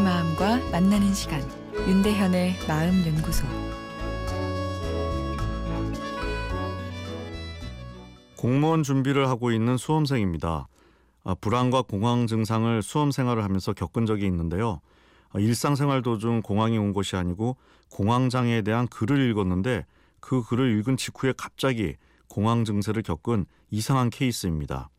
만나는 시간 윤대현의 마음 연구소 공무원 준비를 하고 있는 수험생입니다. 아, 불안과 공황 증상을 수험 생활을 하면서 겪은 적이 있는데요. 아, 일상생활 도중 공황이 온 것이 아니고 공황 장애에 대한 글을 읽었는데 그 글을 읽은 직후에 갑자기 공황 증세를 겪은 이상한 케이스입니다.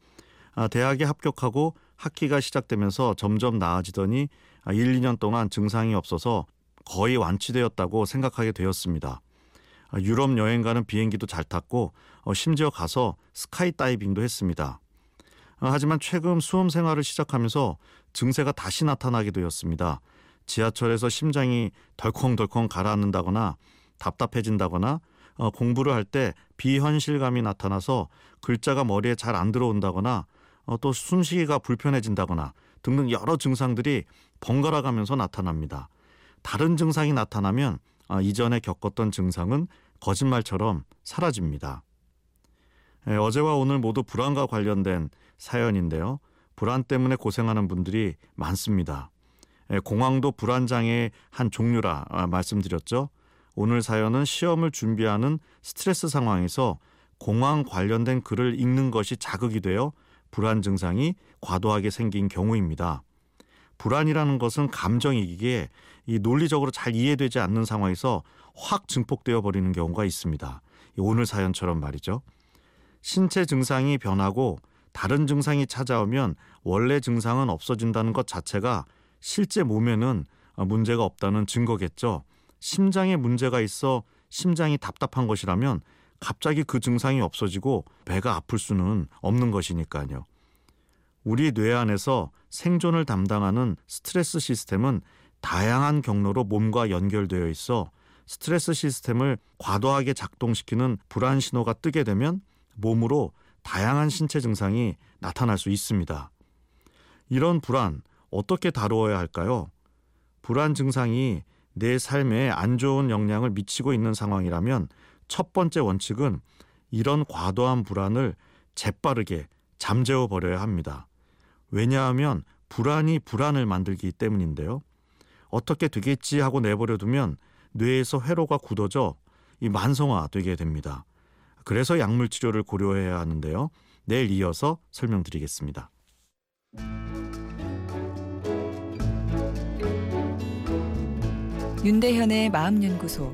아, 대학에 합격하고 학기가 시작되면서 점점 나아지더니 1, 2년 동안 증상이 없어서 거의 완치되었다고 생각하게 되었습니다. 유럽 여행 가는 비행기도 잘 탔고 어, 심지어 가서 스카이 다이빙도 했습니다. 어, 하지만 최근 수험 생활을 시작하면서 증세가 다시 나타나게 되었습니다. 지하철에서 심장이 덜컹덜컹 가라앉는다거나 답답해진다거나 어, 공부를 할 때 비현실감이 나타나서 글자가 머리에 잘 안 들어온다거나 어, 또 숨쉬기가 불편해진다거나 등등 여러 증상들이 번갈아 가면서 나타납니다. 다른 증상이 나타나면 아, 이전에 겪었던 증상은 거짓말처럼 사라집니다. 예, 어제와 오늘 모두 불안과 관련된 사연인데요. 불안 때문에 고생하는 분들이 많습니다. 예, 공황도 불안 장애의 한 종류라 아, 말씀드렸죠. 오늘 사연은 시험을 준비하는 스트레스 상황에서 공황 관련된 글을 읽는 것이 자극이 되어 불안 증상이 과도하게 생긴 경우입니다. 불안이라는 것은 감정이기에 이 논리적으로 잘 이해되지 않는 상황에서 확 증폭되어 버리는 경우가 있습니다. 오늘 사연처럼 말이죠. 신체 증상이 변하고 다른 증상이 찾아오면 원래 증상은 없어진다는 것 자체가 실제 몸에는 문제가 없다는 증거겠죠. 심장에 문제가 있어 심장이 답답한 것이라면 갑자기 그 증상이 없어지고 배가 아플 수는 없는 것이니까요. 우리 뇌 안에서 생존을 담당하는 스트레스 시스템은 다양한 경로로 몸과 연결되어 있어 스트레스 시스템을 과도하게 작동시키는 불안 신호가 뜨게 되면 몸으로 다양한 신체 증상이 나타날 수 있습니다. 이런 불안 어떻게 다루어야 할까요? 불안 증상이 내 삶에 안 좋은 영향을 미치고 있는 상황이라면 첫 번째 원칙은 이런 과도한 불안을 재빠르게 잠재워 버려야 합니다. 왜냐하면 불안이 불안을 만들기 때문인데요. 어떻게 되겠지 하고 내버려 두면 뇌에서 회로가 굳어져 이 만성화 되게 됩니다. 그래서 약물 치료를 고려해야 하는데요. 내일 이어서 설명드리겠습니다. 윤대현의 마음연구소